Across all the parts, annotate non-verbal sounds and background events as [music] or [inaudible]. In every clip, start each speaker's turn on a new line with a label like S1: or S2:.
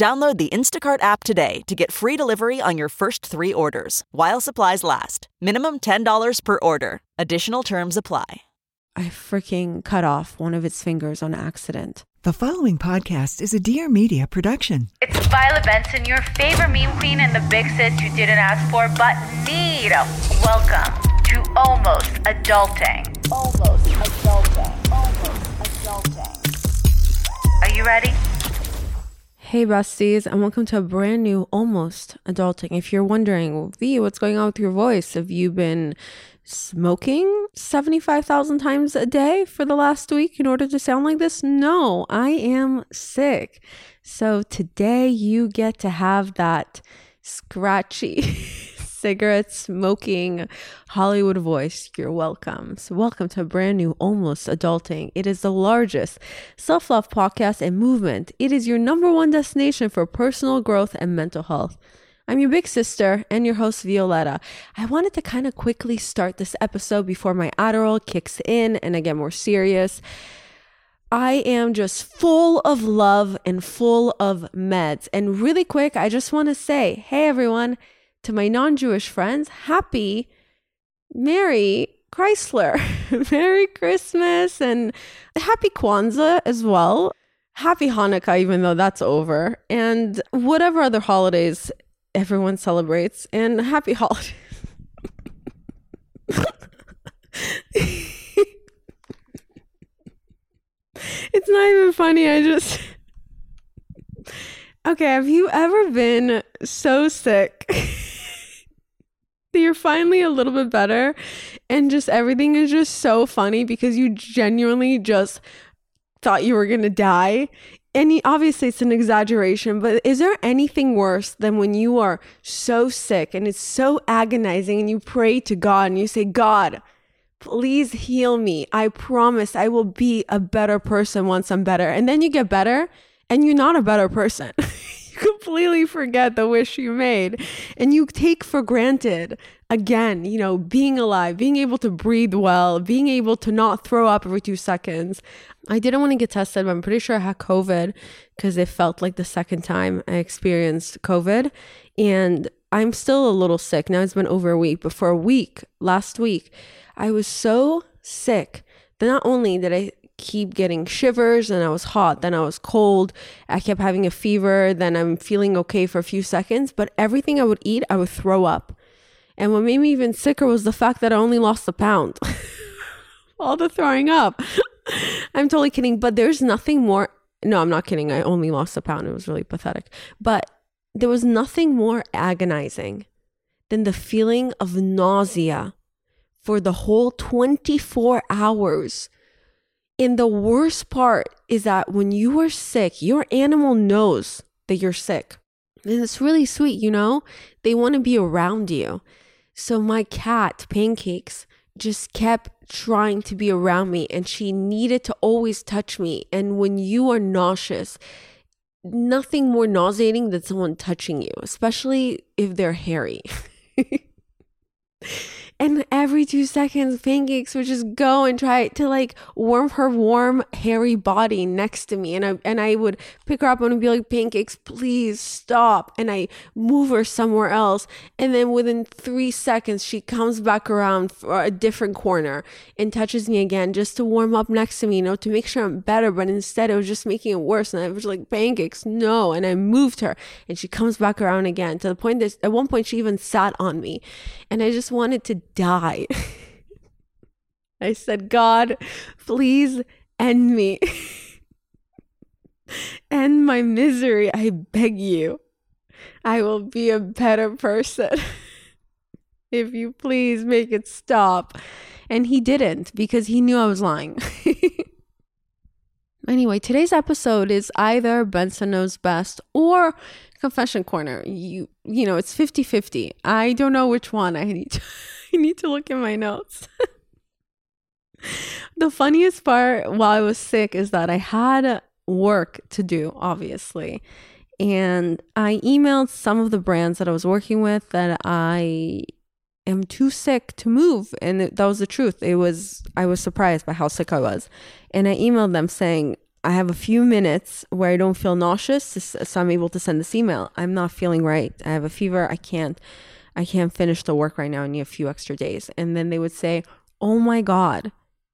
S1: Download the Instacart app today to get free delivery on your first three orders while supplies last. Minimum $10 per order. Additional terms apply.
S2: I freaking cut off one of its fingers on accident.
S3: The following podcast is a Dear Media production.
S4: It's Violet Benson, your favorite meme queen and the big sis you didn't ask for but need. Welcome to Almost Adulting. Almost Adulting. Almost Adulting. Are you ready?
S2: Hey, besties, and welcome to a brand new Almost Adulting. If you're wondering, V, what's going on with your voice? Have you been smoking 75,000 times a day for the last week in order to sound like this? No, I am sick. So today you get to have that scratchy. [laughs] cigarette smoking Hollywood voice, you're welcome. So, welcome to a brand new Almost Adulting. It is the largest self love podcast and movement. It is your number one destination for personal growth and mental health. I'm your big sister and your host, Violetta. I wanted to kind of quickly start this episode before my Adderall kicks in and I get more serious. I am just full of love and full of meds. And really quick, I just want to say, hey everyone, to my non Jewish friends, happy Merry Chrysler, [laughs] Merry Christmas, and happy Kwanzaa as well. Happy Hanukkah, even though that's over, and whatever other holidays everyone celebrates, and happy [laughs] holidays. it's not even funny. I just. [laughs] Okay, have you ever been so sick [laughs] you're finally a little bit better and just everything is just so funny because you genuinely just thought you were going to die? And obviously it's an exaggeration, but is there anything worse than when you are so sick and it's so agonizing and you pray to God and you say, God, please heal me. I promise I will be a better person once I'm better. And then you get better and you're not a better person. [laughs] completely forget the wish you made and you take for granted again, you know, being alive, being able to breathe well, being able to not throw up every 2 seconds. I didn't want to get tested, but I'm pretty sure I had COVID because it felt like the second time I experienced COVID and I'm still a little sick. Now it's been over a week, but for a week, last week, I was so sick that not only did I keep getting shivers and I was hot, then I was cold. I kept having a fever, then I'm feeling okay for a few seconds, but everything I would eat, I would throw up. And what made me even sicker was the fact that I only lost a pound. [laughs] All the throwing up. [laughs] I'm totally kidding, but there's nothing more. No, I'm not kidding. I only lost a pound. It was really pathetic. But there was nothing more agonizing than the feeling of nausea for the whole 24 hours and the worst part is that when you are sick, your animal knows that you're sick. And it's really sweet, you know? They want to be around you. So my cat, Pancakes, just kept trying to be around me and she needed to always touch me. And when you are nauseous, nothing more nauseating than someone touching you, especially if they're hairy. [laughs] And every two seconds, Pancakes would just go and try to like warm her warm, hairy body next to me. And I and I would pick her up and be like, Pancakes, please stop. And I move her somewhere else. And then within three seconds, she comes back around for a different corner and touches me again just to warm up next to me, you know, to make sure I'm better. But instead, it was just making it worse. And I was like, Pancakes, no. And I moved her and she comes back around again to the point that at one point she even sat on me. And I just wanted to die. [laughs] I said, God, please end me. [laughs] end my misery. I beg you. I will be a better person. [laughs] if you please make it stop. And he didn't because he knew I was lying. Anyway, today's episode is either Benson Knows Best or Confession Corner. You you know, it's 50-50. I don't know which one. I need to [laughs] I need to look in my notes. [laughs] the funniest part while I was sick is that I had work to do, obviously. And I emailed some of the brands that I was working with that I am too sick to move. And that was the truth. It was, I was surprised by how sick I was. And I emailed them saying, I have a few minutes where I don't feel nauseous, so I'm able to send this email. I'm not feeling right. I have a fever. I can't, I can't finish the work right now. I need a few extra days. And then they would say, Oh my God,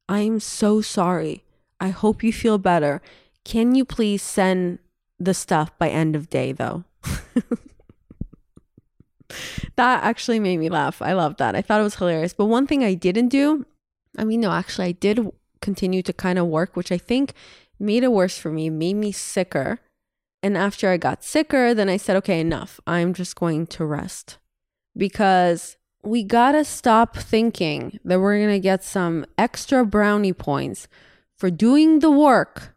S2: I'm so sorry. I hope you feel better. Can you please send the stuff by end of day though? [laughs] that actually made me laugh. I love that. I thought it was hilarious. But one thing I didn't do, I mean, no, actually, I did continue to kind of work, which I think made it worse for me, made me sicker. And after I got sicker, then I said, okay, enough. I'm just going to rest because we gotta stop thinking that we're gonna get some extra brownie points for doing the work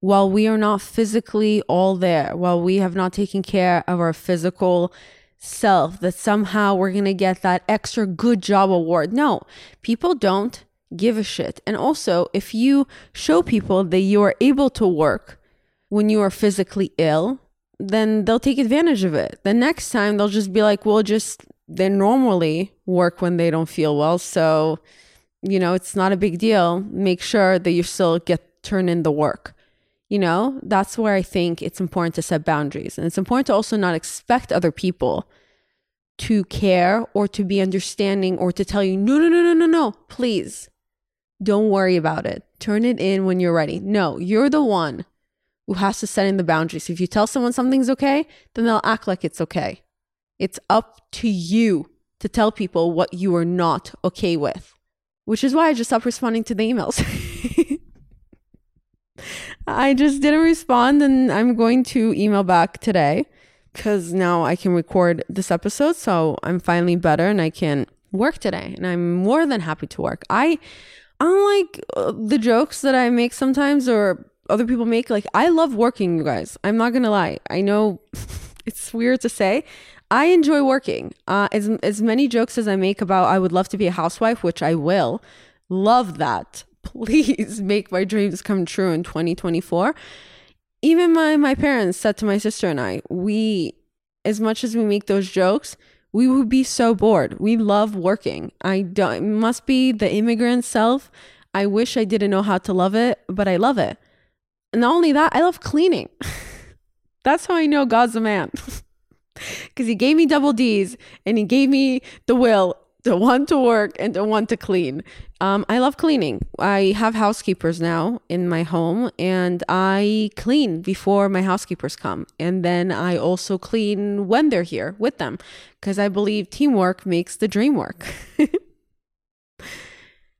S2: while we are not physically all there, while we have not taken care of our physical self, that somehow we're gonna get that extra good job award. No, people don't give a shit. And also, if you show people that you are able to work when you are physically ill, then they'll take advantage of it. The next time they'll just be like, well, just they normally work when they don't feel well. So, you know, it's not a big deal. Make sure that you still get turn in the work. You know, that's where I think it's important to set boundaries. And it's important to also not expect other people to care or to be understanding or to tell you, no, no, no, no, no, no, please don't worry about it. Turn it in when you're ready. No, you're the one who has to set in the boundaries. If you tell someone something's okay, then they'll act like it's okay. It's up to you to tell people what you are not okay with, which is why I just stopped responding to the emails. [laughs] I just didn't respond, and I'm going to email back today because now I can record this episode. So I'm finally better and I can work today, and I'm more than happy to work. I, unlike uh, the jokes that I make sometimes or other people make, like, I love working, you guys. I'm not gonna lie. I know [laughs] it's weird to say. I enjoy working. Uh, as as many jokes as I make about I would love to be a housewife, which I will. Love that. [laughs] Please make my dreams come true in 2024. Even my my parents said to my sister and I, we as much as we make those jokes, we would be so bored. We love working. I don't it must be the immigrant self. I wish I didn't know how to love it, but I love it. And not only that, I love cleaning. [laughs] That's how I know God's a man. [laughs] [laughs] because he gave me double D's and he gave me the will to want to work and to want to clean. Um, I love cleaning. I have housekeepers now in my home and I clean before my housekeepers come. And then I also clean when they're here with them because I believe teamwork makes the dream work. [laughs]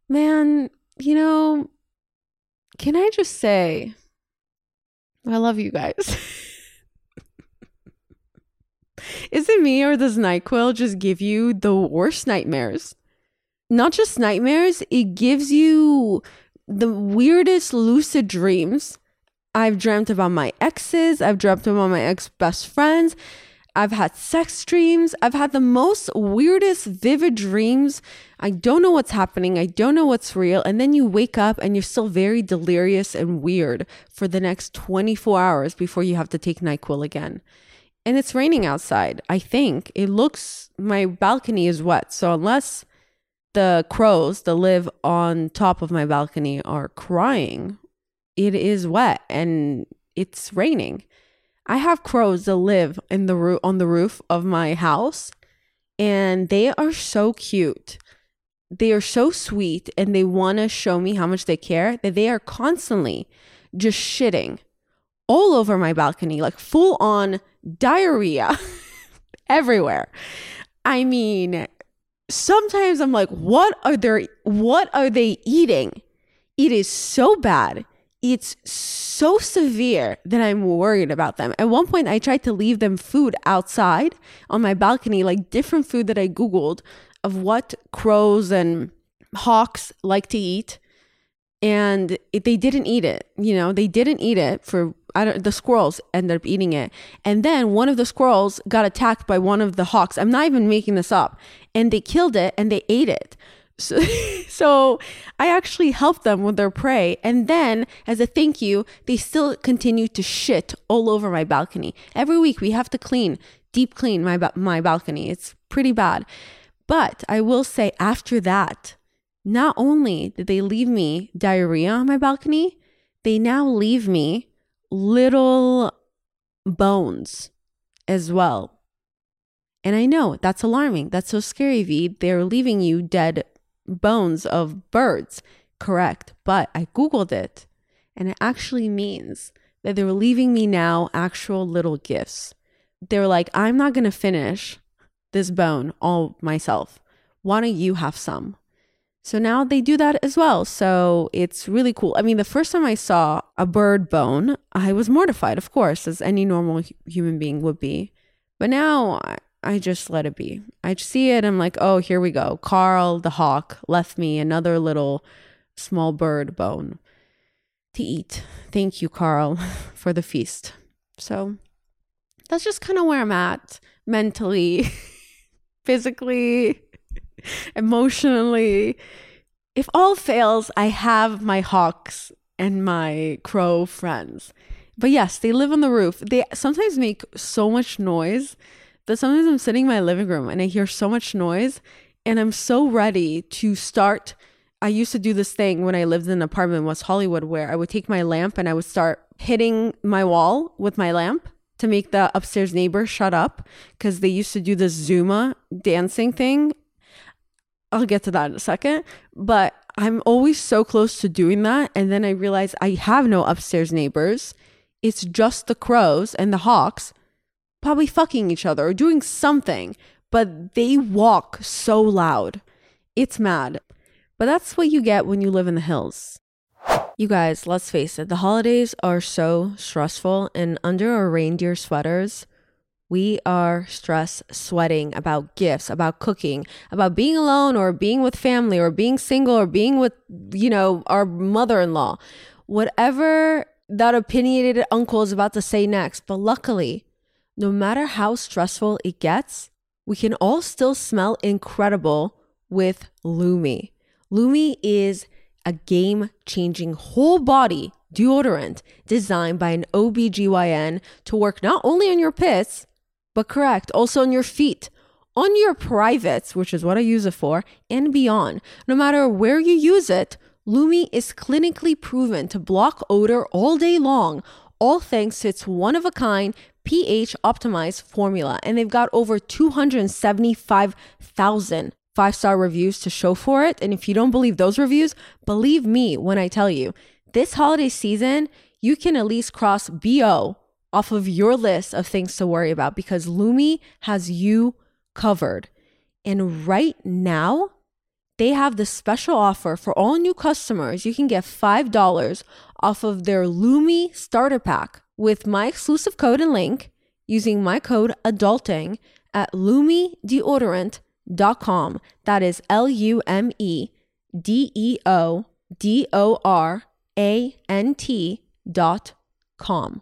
S2: Man, you know, can I just say, I love you guys. [laughs] Is it me or does NyQuil just give you the worst nightmares? Not just nightmares, it gives you the weirdest lucid dreams. I've dreamt about my exes, I've dreamt about my ex best friends. I've had sex dreams. I've had the most weirdest, vivid dreams. I don't know what's happening. I don't know what's real. And then you wake up and you're still very delirious and weird for the next 24 hours before you have to take NyQuil again and it's raining outside. I think it looks my balcony is wet. So unless the crows that live on top of my balcony are crying, it is wet and it's raining. I have crows that live in the roof on the roof of my house and they are so cute. They are so sweet and they want to show me how much they care that they are constantly just shitting all over my balcony, like full on diarrhea [laughs] everywhere. I mean, sometimes I'm like, what are they what are they eating? It is so bad. It's so severe that I'm worried about them. At one point I tried to leave them food outside on my balcony, like different food that I googled of what crows and hawks like to eat and it, they didn't eat it. You know, they didn't eat it for I don't, the squirrels ended up eating it. And then one of the squirrels got attacked by one of the hawks. I'm not even making this up. And they killed it and they ate it. [laughs] So, so I actually helped them with their prey. And then, as a thank you, they still continue to shit all over my balcony. Every week we have to clean, deep clean my, my balcony. It's pretty bad. But I will say, after that, not only did they leave me diarrhea on my balcony, they now leave me little bones as well. And I know that's alarming. That's so scary, V. They're leaving you dead bones of birds. Correct. But I Googled it and it actually means that they're leaving me now actual little gifts. They're like, I'm not going to finish this bone all myself. Why don't you have some? So now they do that as well. So it's really cool. I mean, the first time I saw a bird bone, I was mortified, of course, as any normal human being would be. But now I, just let it be. I see it. I'm like, oh, here we go. Carl the hawk left me another little small bird bone to eat. Thank you, Carl, [laughs] for the feast. So that's just kind of where I'm at mentally, [laughs] physically, emotionally. If all fails, I have my hawks and my crow friends. But yes, they live on the roof. They sometimes make so much noise that sometimes I'm sitting in my living room and I hear so much noise and I'm so ready to start. I used to do this thing when I lived in an apartment in West Hollywood where I would take my lamp and I would start hitting my wall with my lamp to make the upstairs neighbor shut up because they used to do this Zumba dancing thing I'll get to that in a second. But I'm always so close to doing that. And then I realize I have no upstairs neighbors. It's just the crows and the hawks probably fucking each other or doing something. But they walk so loud. It's mad. But that's what you get when you live in the hills. You guys, let's face it, the holidays are so stressful, and under our reindeer sweaters, we are stress sweating about gifts, about cooking, about being alone or being with family or being single or being with, you know, our mother in law. Whatever that opinionated uncle is about to say next. But luckily, no matter how stressful it gets, we can all still smell incredible with Lume. Lume is a game changing whole body deodorant designed by an OBGYN to work not only on your pits, but correct. Also on your feet, on your privates, which is what I use it for, and beyond. No matter where you use it, Lume is clinically proven to block odor all day long, all thanks to its one of a kind pH optimized formula. And they've got over 275,000 five star reviews to show for it. And if you don't believe those reviews, believe me when I tell you, this holiday season, you can at least cross BO off of your list of things to worry about because Lume has you covered. And right now, they have the special offer for all new customers. You can get $5 off of their Lume starter pack with my exclusive code and link using my code adulting at lumedeodorant.com. That is L U M E D E O D O R A N T dot com.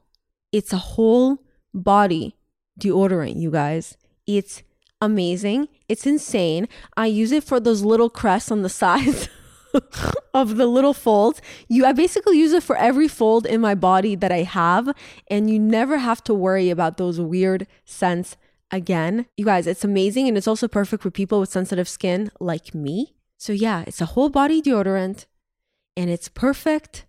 S2: It's a whole body deodorant, you guys. It's amazing. It's insane. I use it for those little crests on the sides [laughs] of the little folds. You I basically use it for every fold in my body that I have and you never have to worry about those weird scents again. You guys, it's amazing and it's also perfect for people with sensitive skin like me. So yeah, it's a whole body deodorant and it's perfect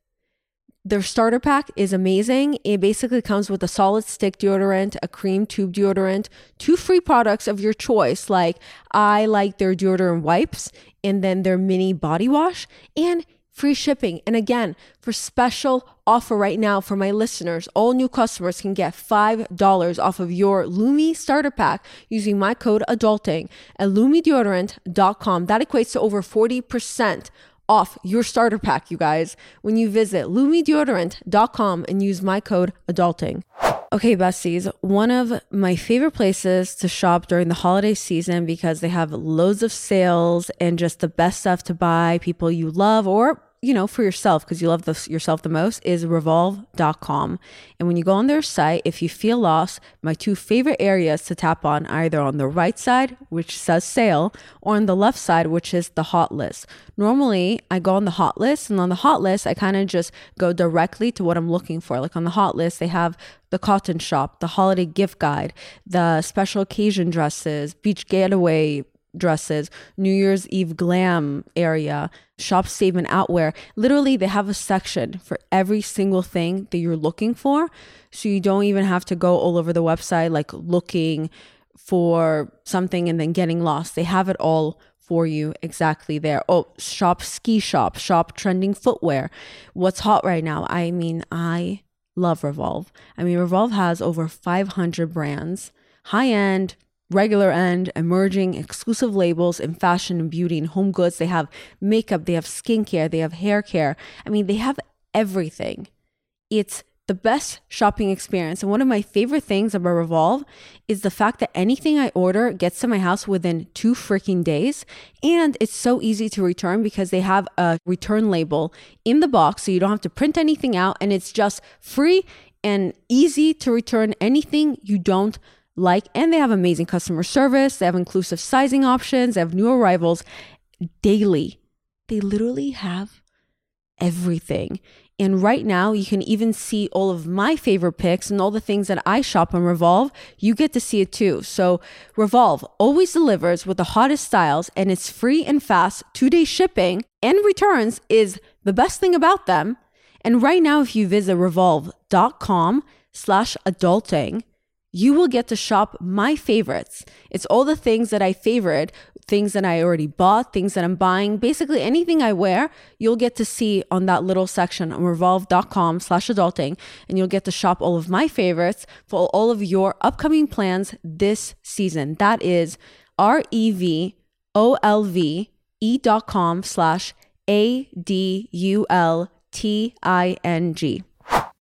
S2: their starter pack is amazing. It basically comes with a solid stick deodorant, a cream tube deodorant, two free products of your choice. Like I like their deodorant wipes and then their mini body wash and free shipping. And again, for special offer right now for my listeners, all new customers can get $5 off of your Lume starter pack using my code adulting at lumedeodorant.com. That equates to over 40% off your starter pack, you guys, when you visit lumedeodorant.com and use my code adulting. Okay, besties, one of my favorite places to shop during the holiday season because they have loads of sales and just the best stuff to buy, people you love or you know, for yourself, because you love the, yourself the most, is revolve.com. And when you go on their site, if you feel lost, my two favorite areas to tap on are either on the right side, which says sale, or on the left side, which is the hot list. Normally, I go on the hot list, and on the hot list, I kind of just go directly to what I'm looking for. Like on the hot list, they have the cotton shop, the holiday gift guide, the special occasion dresses, beach getaway dresses, New Year's Eve glam area, shop statement outwear. Literally, they have a section for every single thing that you're looking for. So you don't even have to go all over the website, like looking for something and then getting lost. They have it all for you exactly there. Oh, shop ski shop, shop trending footwear. What's hot right now? I mean, I love Revolve. I mean, Revolve has over 500 brands, high end, regular end, emerging, exclusive labels in fashion and beauty and home goods. They have makeup, they have skincare, they have hair care. I mean, they have everything. It's the best shopping experience. And one of my favorite things about Revolve is the fact that anything I order gets to my house within two freaking days. And it's so easy to return because they have a return label in the box. So you don't have to print anything out. And it's just free and easy to return anything you don't like. And they have amazing customer service. They have inclusive sizing options. They have new arrivals daily. They literally have everything. And right now, you can even see all of my favorite picks and all the things that I shop on Revolve. You get to see it too. So, Revolve always delivers with the hottest styles, and it's free and fast two day shipping and returns is the best thing about them. And right now, if you visit revolve.com slash adulting, you will get to shop my favorites. It's all the things that I favorite, things that I already bought, things that I'm buying, basically anything I wear, you'll get to see on that little section on revolve.com slash adulting. And you'll get to shop all of my favorites for all of your upcoming plans this season. That is R-E-V-O-L-V E dot com slash A-D-U-L-T-I-N-G.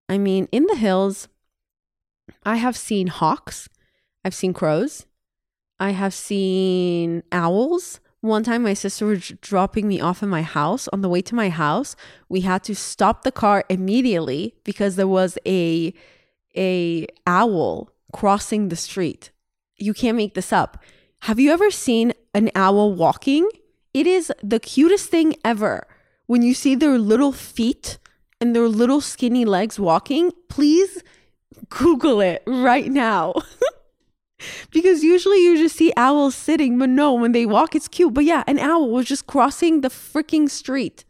S2: I mean, in the hills, I have seen hawks. I've seen crows. I have seen owls. One time, my sister was dropping me off in my house. On the way to my house, we had to stop the car immediately because there was a a owl crossing the street. You can't make this up. Have you ever seen an owl walking? It is the cutest thing ever. When you see their little feet and their little skinny legs walking, please Google it right now. [laughs] because usually you just see owls sitting, but no, when they walk, it's cute. But yeah, an owl was just crossing the freaking street.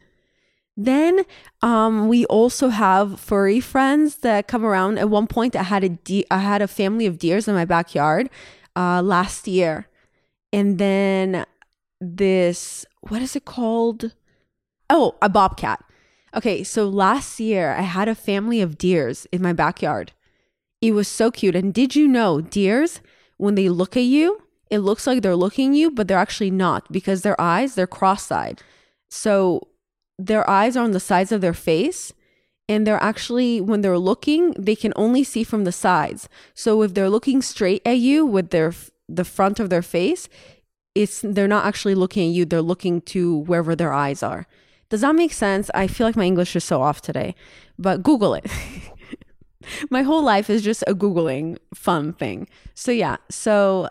S2: Then um, we also have furry friends that come around. At one point, I had a de- I had a family of deers in my backyard uh, last year, and then this what is it called? Oh, a bobcat. Okay, so last year I had a family of deers in my backyard. It was so cute. And did you know deers, when they look at you, it looks like they're looking you, but they're actually not because their eyes, they're cross-eyed. So their eyes are on the sides of their face and they're actually when they're looking, they can only see from the sides. So if they're looking straight at you with their the front of their face, it's they're not actually looking at you, they're looking to wherever their eyes are. Does that make sense? I feel like my English is so off today, but Google it. [laughs] my whole life is just a googling fun thing. So yeah. So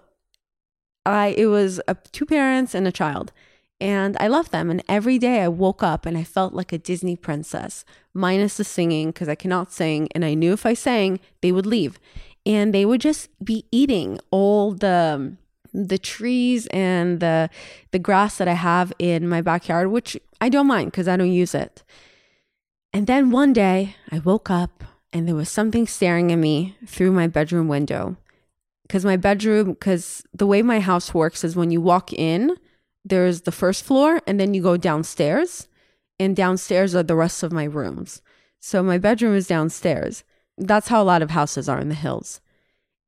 S2: i it was a, two parents and a child and i loved them. And every day i woke up and i felt like a disney princess minus the singing because i cannot sing and i knew if i sang they would leave. And they would just be eating all the um, the trees and the the grass that i have in my backyard which i don't mind because i don't use it. And then one day i woke up and there was something staring at me through my bedroom window. Because my bedroom, because the way my house works is when you walk in, there's the first floor, and then you go downstairs, and downstairs are the rest of my rooms. So my bedroom is downstairs. That's how a lot of houses are in the hills.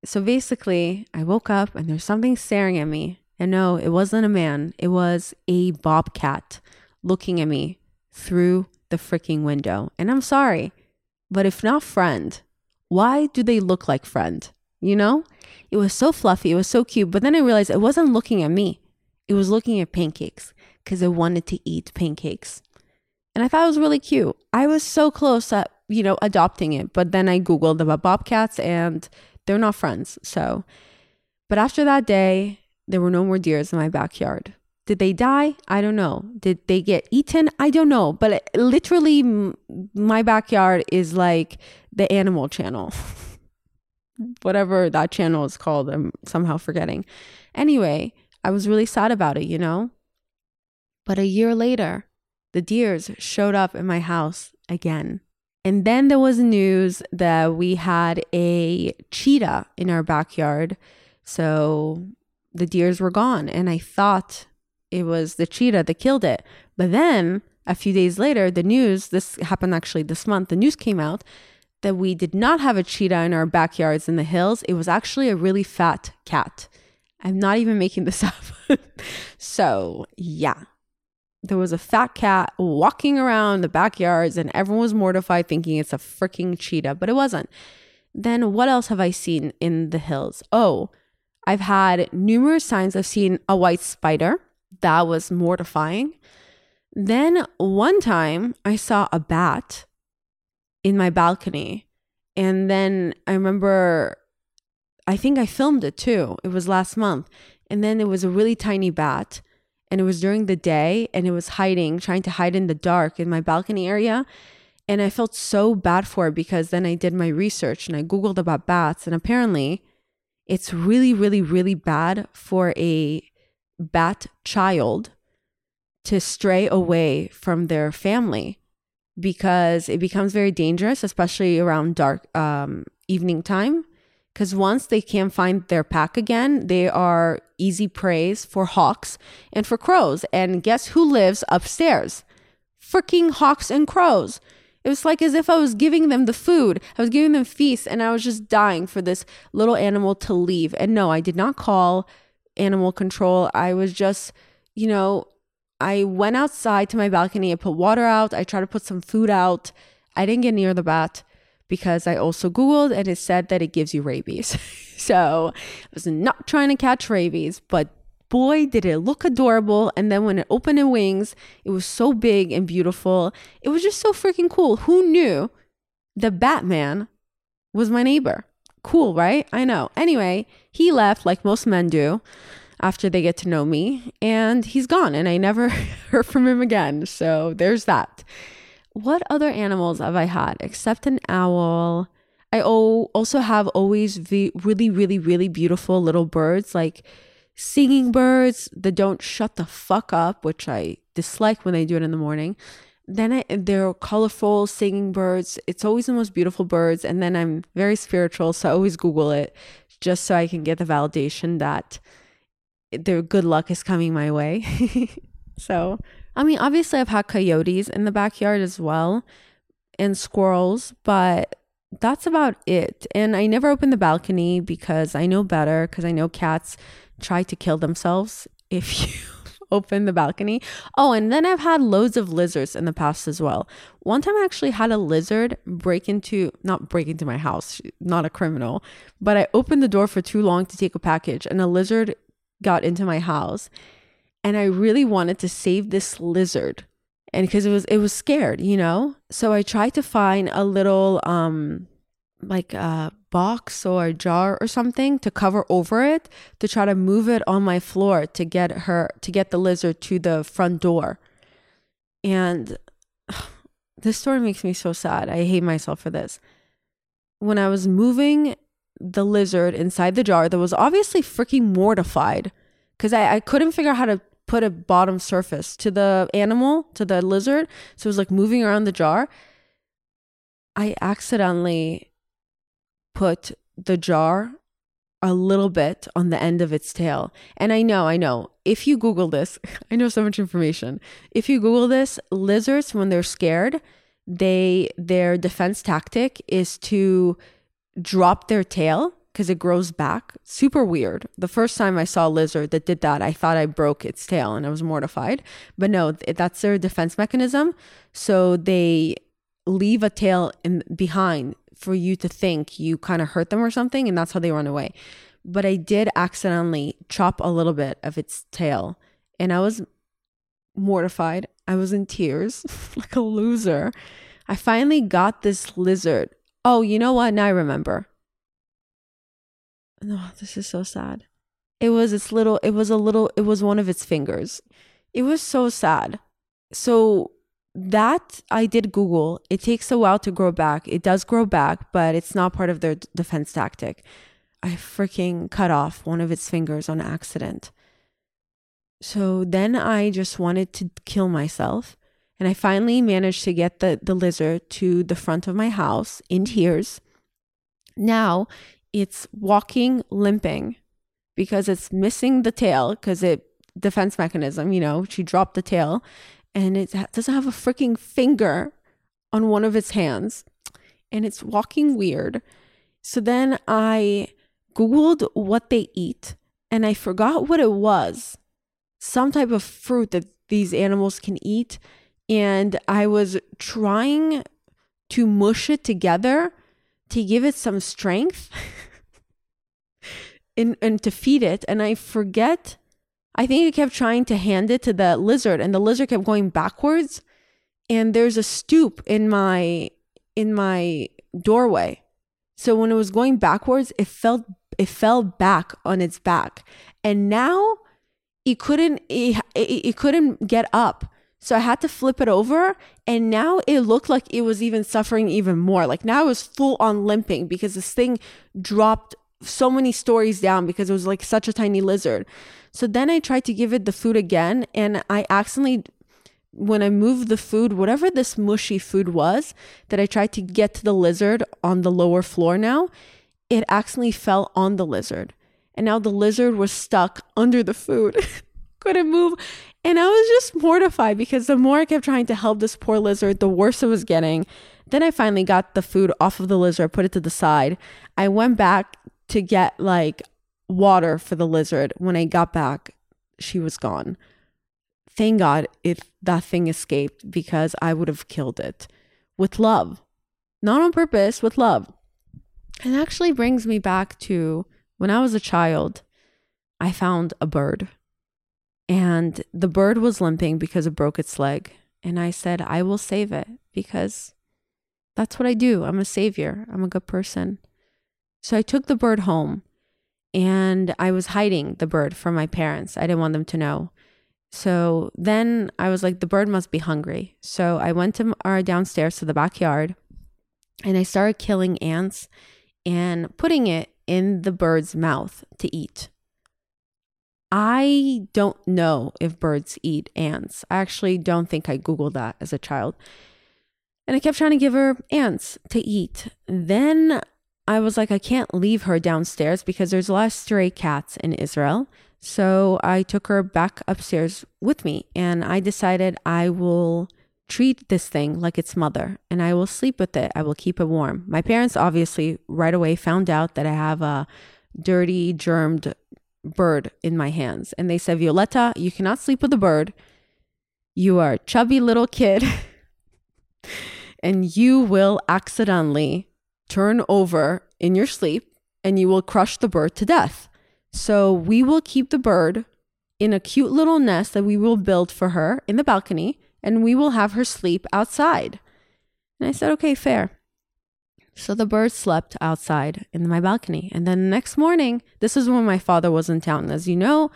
S2: So basically, I woke up and there's something staring at me. And no, it wasn't a man, it was a bobcat looking at me through the freaking window. And I'm sorry. But if not friend, why do they look like friend? You know? It was so fluffy, it was so cute. But then I realized it wasn't looking at me. It was looking at pancakes because it wanted to eat pancakes. And I thought it was really cute. I was so close at, you know, adopting it. But then I Googled about bobcats and they're not friends. So, but after that day, there were no more deers in my backyard. Did they die? I don't know. Did they get eaten? I don't know. But it, literally, m- my backyard is like the animal channel. [laughs] Whatever that channel is called, I'm somehow forgetting. Anyway, I was really sad about it, you know? But a year later, the deers showed up in my house again. And then there was news that we had a cheetah in our backyard. So the deers were gone. And I thought it was the cheetah that killed it. But then a few days later, the news, this happened actually this month, the news came out that we did not have a cheetah in our backyards in the hills. It was actually a really fat cat. I'm not even making this [laughs] up. so, yeah. There was a fat cat walking around the backyards, and everyone was mortified thinking it's a freaking cheetah, but it wasn't. Then, what else have I seen in the hills? Oh, I've had numerous signs of seeing a white spider. That was mortifying. Then, one time, I saw a bat in my balcony. And then I remember, I think I filmed it too. It was last month. And then it was a really tiny bat. And it was during the day and it was hiding, trying to hide in the dark in my balcony area. And I felt so bad for it because then I did my research and I Googled about bats. And apparently, it's really, really, really bad for a bat child to stray away from their family because it becomes very dangerous, especially around dark um, evening time. Because once they can't find their pack again, they are easy preys for hawks and for crows. And guess who lives upstairs? Freaking hawks and crows. It was like as if I was giving them the food. I was giving them feast and I was just dying for this little animal to leave. And no, I did not call animal control. I was just, you know, I went outside to my balcony. I put water out. I tried to put some food out. I didn't get near the bat because I also Googled and it said that it gives you rabies. [laughs] so I was not trying to catch rabies, but boy, did it look adorable. And then when it opened its wings, it was so big and beautiful. It was just so freaking cool. Who knew the Batman was my neighbor? Cool, right? I know. Anyway, he left like most men do after they get to know me, and he's gone, and I never [laughs] heard from him again. So there's that. What other animals have I had except an owl? I also have always the really, really, really beautiful little birds, like singing birds that don't shut the fuck up, which I dislike when they do it in the morning. Then I, they're colorful singing birds. It's always the most beautiful birds. And then I'm very spiritual, so I always Google it just so I can get the validation that their good luck is coming my way. [laughs] so, I mean, obviously, I've had coyotes in the backyard as well and squirrels, but that's about it. And I never open the balcony because I know better, because I know cats try to kill themselves if [laughs] you open the balcony. Oh, and then I've had loads of lizards in the past as well. One time I actually had a lizard break into, not break into my house, not a criminal, but I opened the door for too long to take a package and a lizard got into my house and I really wanted to save this lizard and because it was it was scared, you know? So I tried to find a little um like a box or a jar or something to cover over it to try to move it on my floor to get her to get the lizard to the front door. And [sighs] this story makes me so sad. I hate myself for this. When I was moving the lizard inside the jar that was obviously freaking mortified because I, I couldn't figure out how to put a bottom surface to the animal, to the lizard. So it was like moving around the jar. I accidentally put the jar a little bit on the end of its tail. And I know, I know, if you Google this, [laughs] I know so much information. If you Google this, lizards, when they're scared, they their defense tactic is to drop their tail because it grows back. Super weird. The first time I saw a lizard that did that, I thought I broke its tail and I was mortified. But no, that's their defense mechanism. So they leave a tail in behind for you to think you kind of hurt them or something, and that's how they run away. But I did accidentally chop a little bit of its tail, and I was mortified. I was in tears [laughs] like a loser. I finally got this lizard. Oh, you know what? Now I remember. No, this is so sad. It was its little, it was a little, it was one of its fingers. It was so sad. So that I did Google. It takes a while to grow back. It does grow back, but it's not part of their defense tactic. I freaking cut off one of its fingers on accident. So then I just wanted to kill myself. And I finally managed to get the, the lizard to the front of my house in tears. Now it's walking, limping because it's missing the tail because it defense mechanism, you know, she dropped the tail and it doesn't have a freaking finger on one of its hands and it's walking weird. So then I Googled what they eat and I forgot what it was. Some type of fruit that these animals can eat. And I was trying to mush it together to give it some strength [laughs] and, and to feed it. And I forget, I think I kept trying to hand it to the lizard and the lizard kept going backwards. And there's a stoop in my in my doorway. So when it was going backwards, it felt it fell back on its back. And now it couldn't it, it, it couldn't get up. So I had to flip it over and now it looked like it was even suffering even more. Like now it was full on limping because this thing dropped so many stories down because it was like such a tiny lizard. So then I tried to give it the food again and I accidentally when I moved the food, whatever this mushy food was that I tried to get to the lizard on the lower floor now, it accidentally fell on the lizard. And now the lizard was stuck under the food, [laughs] couldn't move. And I was just mortified because the more I kept trying to help this poor lizard, the worse it was getting. Then I finally got the food off of the lizard, put it to the side. I went back to get like water for the lizard. When I got back, she was gone. Thank God if that thing escaped because I would have killed it with love. Not on purpose, with love. It actually brings me back to when I was a child, I found a bird. And the bird was limping because it broke its leg. And I said, I will save it because that's what I do. I'm a savior, I'm a good person. So I took the bird home and I was hiding the bird from my parents. I didn't want them to know. So then I was like, the bird must be hungry. So I went to our uh, downstairs to the backyard and I started killing ants and putting it in the bird's mouth to eat. I don't know if birds eat ants. I actually don't think I Googled that as a child. And I kept trying to give her ants to eat. Then I was like, I can't leave her downstairs because there's a lot of stray cats in Israel. So I took her back upstairs with me and I decided I will treat this thing like its mother and I will sleep with it. I will keep it warm. My parents obviously right away found out that I have a dirty, germed bird in my hands. And they said, Violetta, you cannot sleep with a bird. You are a chubby little kid [laughs] and you will accidentally turn over in your sleep and you will crush the bird to death. So we will keep the bird in a cute little nest that we will build for her in the balcony, and we will have her sleep outside. And I said, okay, fair. So the bird slept outside in my balcony. And then the next morning, this is when my father was in town. As you know,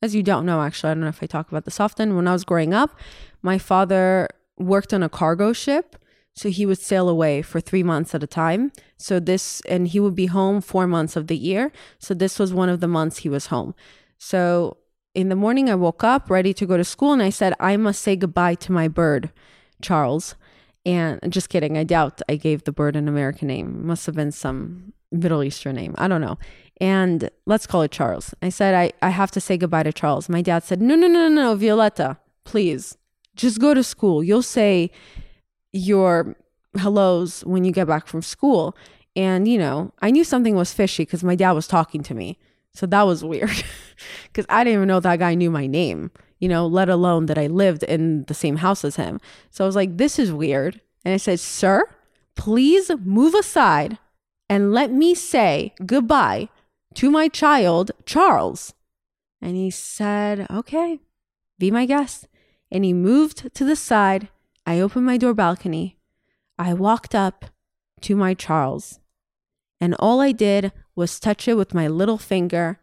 S2: as you don't know, actually, I don't know if I talk about this often. When I was growing up, my father worked on a cargo ship so he would sail away for three months at a time. So this, and he would be home four months of the year. So this was one of the months he was home. So in the morning, I woke up ready to go to school and I said, I must say goodbye to my bird, Charles. And just kidding. I doubt I gave the bird an American name. It must have been some Middle Eastern name. I don't know. And let's call it Charles. I said, I, I have to say goodbye to Charles. My dad said, No, no, no, no, no, Violetta, please just go to school. You'll say, your hellos when you get back from school. And, you know, I knew something was fishy because my dad was talking to me. So that was weird [laughs] because I didn't even know that guy knew my name, you know, let alone that I lived in the same house as him. So I was like, this is weird. And I said, sir, please move aside and let me say goodbye to my child, Charles. And he said, okay, be my guest. and he moved to the side. I opened my door balcony. I walked up to my Charles, and all I did was touch it with my little finger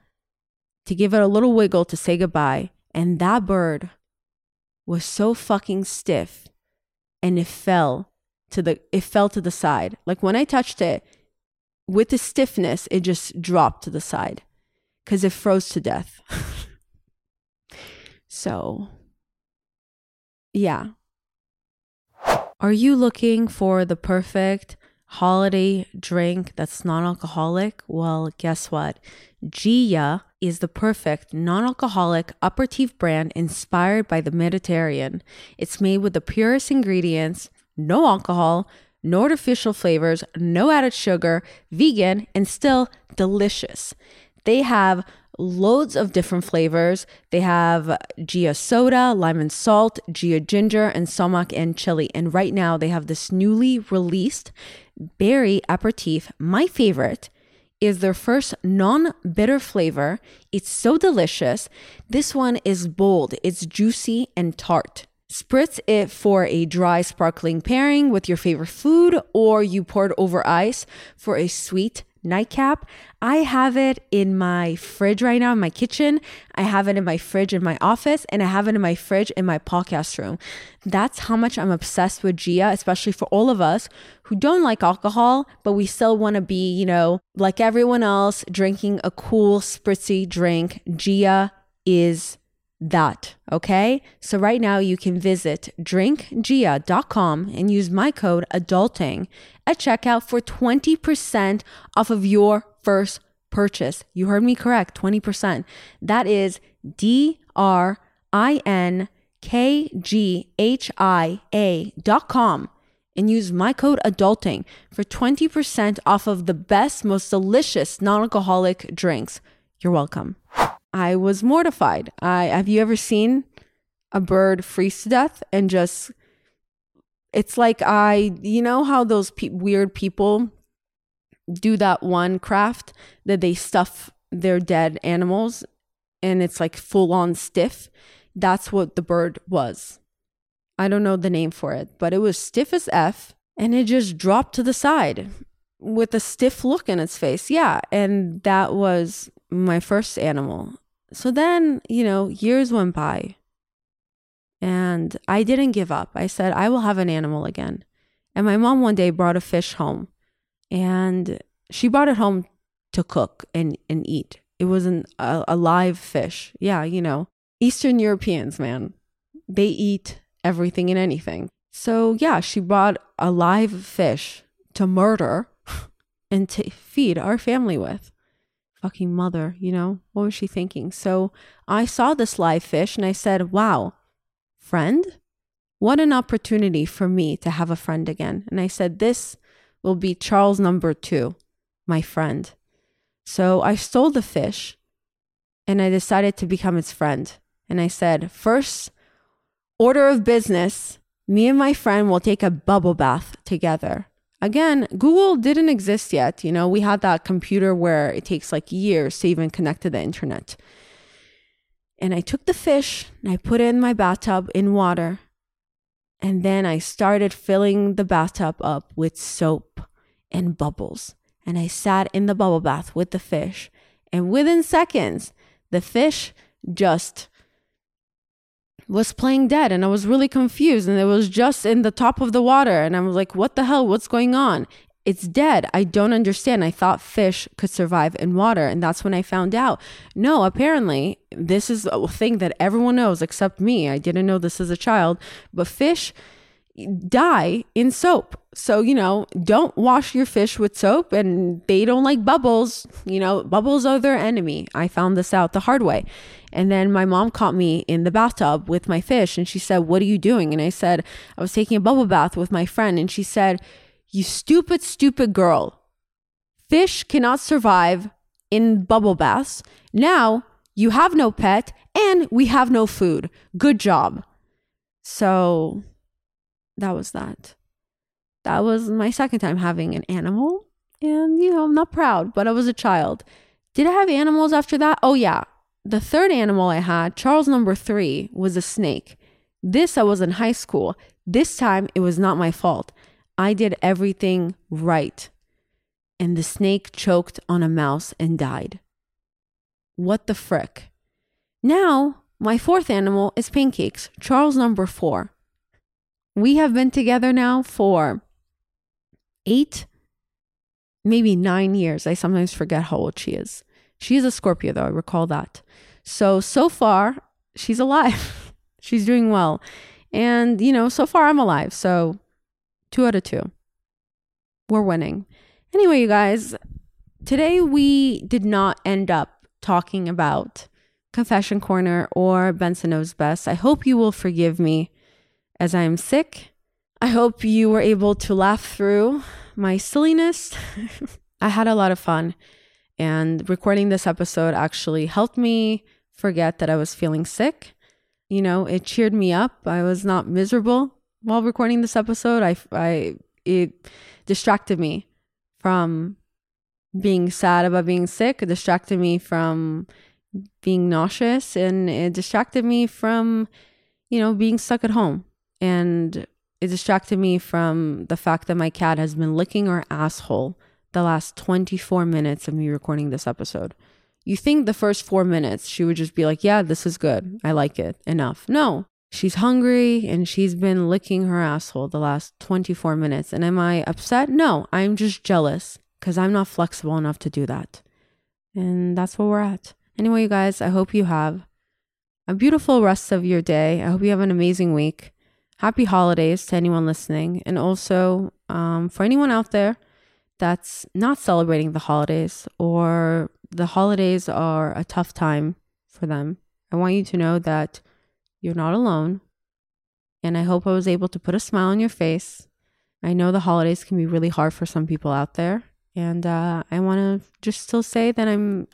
S2: to give it a little wiggle to say goodbye. And that bird was so fucking stiff and it fell to the it fell to the side. Like when I touched it with the stiffness, it just dropped to the side cuz it froze to death. [laughs] so yeah. Are you looking for the perfect holiday drink that's non alcoholic? Well, guess what? Ghia is the perfect non alcoholic aperitif brand inspired by the Mediterranean. It's made with the purest ingredients, no alcohol, no artificial flavors, no added sugar, vegan, and still delicious. They have loads of different flavors. They have Ghia soda, lime and salt, Ghia ginger, and sumac and chili. And right now they have this newly released berry aperitif, my favorite is their first non bitter flavor. It's so delicious. This one is bold, it's juicy and tart. Spritz it for a dry, sparkling pairing with your favorite food, or you pour it over ice for a sweet nightcap. I have it in my fridge right now in my kitchen. I have it in my fridge in my office, and I have it in my fridge in my podcast room. That's how much I'm obsessed with Ghia, especially for all of us who don't like alcohol, but we still want to be, you know, like everyone else, drinking a cool, spritzy drink. Ghia is that. Okay. So right now you can visit drinkghia.com and use my code adulting at checkout for 20% off of your first purchase. You heard me correct 20%. That is D R I N K G H I A dot com and use my code adulting for 20% off of the best, most delicious non alcoholic drinks. You're welcome. I was mortified. I have you ever seen a bird freeze to death and just it's like I you know how those pe- weird people do that one craft that they stuff their dead animals and it's like full on stiff. That's what the bird was. I don't know the name for it, but it was stiff as F and it just dropped to the side with a stiff look in its face. Yeah, and that was my first animal. So then, you know, years went by and I didn't give up. I said, I will have an animal again. And my mom one day brought a fish home and she brought it home to cook and, and eat. It wasn't a, a live fish. Yeah, you know, Eastern Europeans, man, they eat everything and anything. So, yeah, she brought a live fish to murder [laughs] and to feed our family with fucking mother, you know? What was she thinking? So I saw this live fish and I said, wow, friend? What an opportunity for me to have a friend again. And I said, this will be Charles number two, my friend. So I stole the fish and I decided to become its friend. And I said, first order of business, me and my friend will take a bubble bath together. Again, Google didn't exist yet. You know, we had that computer where it takes like years to even connect to the internet. And I took the fish and I put it in my bathtub in water. And then I started filling the bathtub up with soap and bubbles. And I sat in the bubble bath with the fish. And within seconds, the fish just was playing dead and I was really confused and it was just in the top of the water and I was like what the hell? What's going on? It's dead. I don't understand. I thought fish could survive in water and that's when I found out. No apparently this is a thing that everyone knows except me. I didn't know this as a child but fish die in soap. So, you know, don't wash your fish with soap and they don't like bubbles. You know, bubbles are their enemy. I found this out the hard way. And then my mom caught me in the bathtub with my fish and she said, What are you doing? And I said, I was taking a bubble bath with my friend. And she said, You stupid, stupid girl. Fish cannot survive in bubble baths. Now you have no pet and we have no food. Good job. So that was that. That was my second time having an animal. And, you know, I'm not proud, but I was a child. Did I have animals after that? Oh, yeah. The third animal I had, Charles number three, was a snake. This I was in high school. This time it was not my fault. I did everything right. And the snake choked on a mouse and died. What the frick? Now, my fourth animal is pancakes, Charles number four. We have been together now for eight, maybe nine years. I sometimes forget how old she is. She is a Scorpio, though, I recall that. So, so far, she's alive. [laughs] she's doing well. And, you know, so far I'm alive. So, two out of two. We're winning. Anyway, you guys, today we did not end up talking about Confession Corner or Benson Knows Best. I hope you will forgive me as I am sick. I hope you were able to laugh through my silliness. [laughs] I had a lot of fun, and recording this episode actually helped me forget that I was feeling sick. You know, it cheered me up. I was not miserable while recording this episode. I, I, it distracted me from being sad about being sick. It distracted me from being nauseous, and it distracted me from, you know, being stuck at home. And it distracted me from the fact that my cat has been licking her asshole the last 24 minutes of me recording this episode. You think the first four minutes she would just be like, yeah, this is good. I like it enough. No, she's hungry and she's been licking her asshole the last 24 minutes. And am I upset? No, I'm just jealous because I'm not flexible enough to do that. And that's where we're at. Anyway, you guys, I hope you have a beautiful rest of your day. I hope you have an amazing week. Happy holidays to anyone listening. And also um, for anyone out there that's not celebrating the holidays or the holidays are a tough time for them, I want you to know that you're not alone. And I hope I was able to put a smile on your face. I know the holidays can be really hard for some people out there. And uh, I want to just still say that I'm,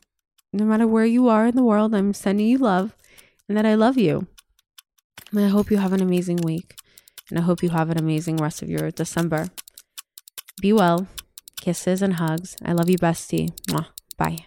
S2: no matter where you are in the world, I'm sending you love and that I love you. And I hope you have an amazing week. And I hope you have an amazing rest of your December. Be well. Kisses and hugs. I love you, bestie. Mwah. Bye.